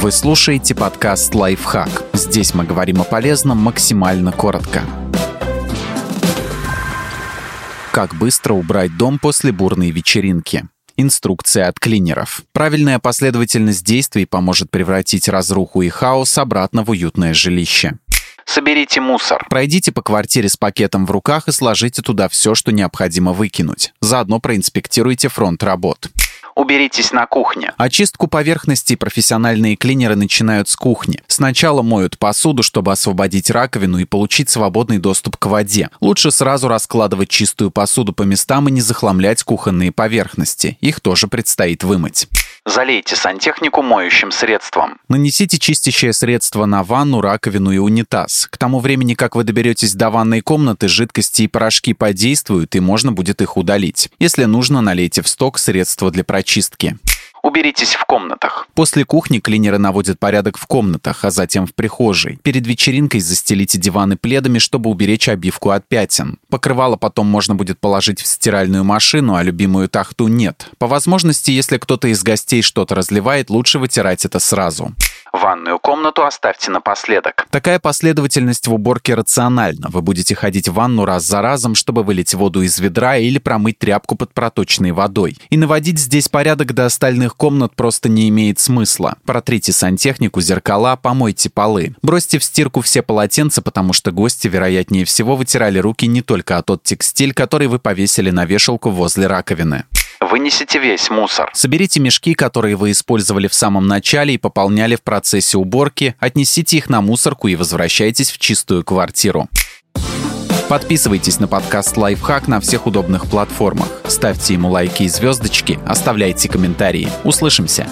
Вы слушаете подкаст «Лайфхак». Здесь мы говорим о полезном максимально коротко. Как быстро убрать дом после бурной вечеринки? Инструкция от клинеров. Правильная последовательность действий поможет превратить разруху и хаос обратно в уютное жилище. Соберите мусор. Пройдите по квартире с пакетом в руках и сложите туда все, что необходимо выкинуть. Заодно проинспектируйте фронт работ. Уберитесь на кухне. Очистку поверхностей профессиональные клинеры начинают с кухни. Сначала моют посуду, чтобы освободить раковину и получить свободный доступ к воде. Лучше сразу раскладывать чистую посуду по местам и не захламлять кухонные поверхности. Их тоже предстоит вымыть. Залейте сантехнику моющим средством. Нанесите чистящее средство на ванну, раковину и унитаз. К тому времени, как вы доберетесь до ванной комнаты, жидкости и порошки подействуют, и можно будет их удалить. Если нужно, налейте в сток средства для прочистки. Уберитесь в комнатах. После кухни клинеры наводят порядок в комнатах, а затем в прихожей. Перед вечеринкой застелите диваны пледами, чтобы уберечь обивку от пятен. Покрывало потом можно будет положить в стиральную машину, а любимую тахту нет. По возможности, если кто-то из гостей что-то разливает, лучше вытирать это сразу. Ванную комнату оставьте напоследок. Такая последовательность в уборке рациональна. Вы будете ходить в ванну раз за разом, чтобы вылить воду из ведра или промыть тряпку под проточной водой. И наводить здесь порядок до остальных комнат просто не имеет смысла. Протрите сантехнику, зеркала, помойте полы. Бросьте в стирку все полотенца, потому что гости, вероятнее всего, вытирали руки не только от тот текстиль, который вы повесили на вешалку возле раковины. Вынесите весь мусор. Соберите мешки, которые вы использовали в самом начале и пополняли в процессе уборки, отнесите их на мусорку и возвращайтесь в чистую квартиру. Подписывайтесь на подкаст «Лайфхак» на всех удобных платформах. Ставьте ему лайки и звездочки, оставляйте комментарии. Услышимся!